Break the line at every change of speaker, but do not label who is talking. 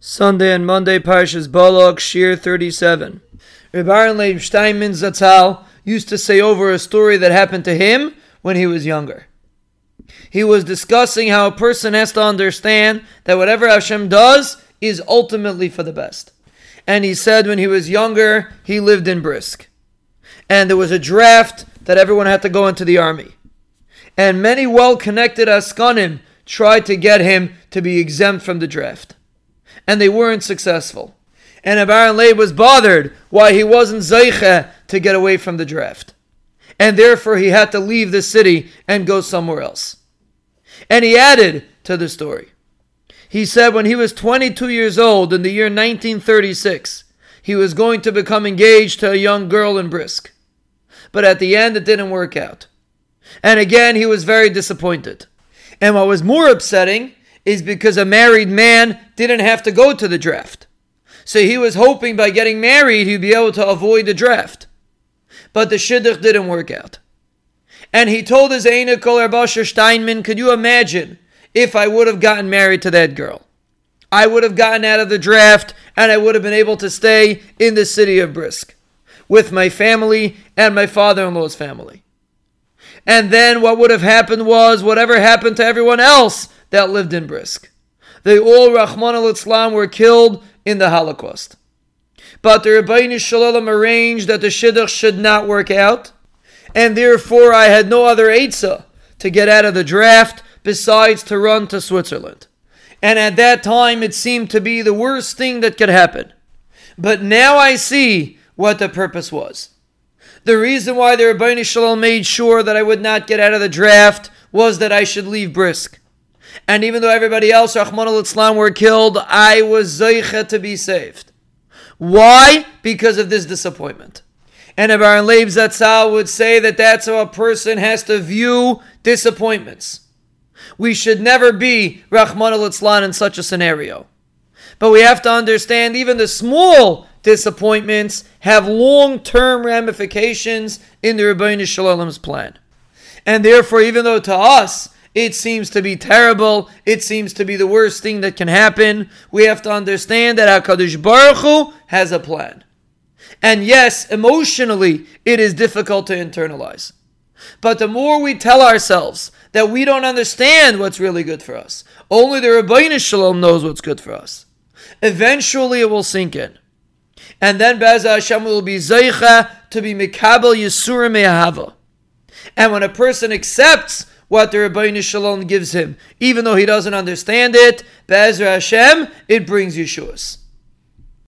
Sunday and Monday Parshas Balak, Shiur 37. Reb Aaron Leib Steinman Zatzal used to say over a story that happened to him when he was younger. He was discussing how a person has to understand that whatever Hashem does is ultimately for the best. And he said when he was younger, he lived in Brisk. And there was a draft that everyone had to go into the army. And many well connected Askanim tried to get him to be exempt from the draft and they weren't successful. And Abaran Leib was bothered why he wasn't Zeiche to get away from the draft. And therefore he had to leave the city and go somewhere else. And he added to the story. He said when he was 22 years old in the year 1936, he was going to become engaged to a young girl in Brisk. But at the end, it didn't work out. And again, he was very disappointed. And what was more upsetting is because a married man didn't have to go to the draft. So he was hoping by getting married he'd be able to avoid the draft. But the shidduch didn't work out. And he told his Einikol Erbasher Steinman, could you imagine if I would have gotten married to that girl? I would have gotten out of the draft and I would have been able to stay in the city of Brisk with my family and my father in law's family. And then what would have happened was whatever happened to everyone else that lived in Brisk. They all, Rachmana Litzlan, were killed in the Holocaust. But the Ribbono Shel Olam arranged that the Shidduch should not work out, and therefore I had no other Eitzah to get out of the draft besides to run to Switzerland. And at that time it seemed to be the worst thing that could happen. But now I see what the purpose was. The reason why the Ribbono Shel Olam made sure that I would not get out of the draft was that I should leave Brisk. And even though everybody else, Rachmana Litzlan, were killed, I was Zaycha to be saved. Why? Because of this disappointment. And Abaran Leib Zatzal would say that that's how a person has to view disappointments. We should never be Rachmana Litzlan in such a scenario. But we have to understand even the small disappointments have long-term ramifications in the Ribbono Shel Olam's plan. And therefore, even though to us it seems to be terrible. It seems to be the worst thing that can happen. We have to understand that HaKadosh Baruch Hu has a plan. And yes, emotionally, it is difficult to internalize. But the more we tell ourselves that we don't understand what's really good for us, only the Ribbono Shel Olam knows what's good for us, eventually it will sink in. And then Be'ezra Hashem will be Zaycha to be Mikabel Yisurim Me'ahava. And when a person accepts what the Ribbono Shel Olam gives him. Even though he doesn't understand it, Be'ezra Hashem, it brings Yeshuas.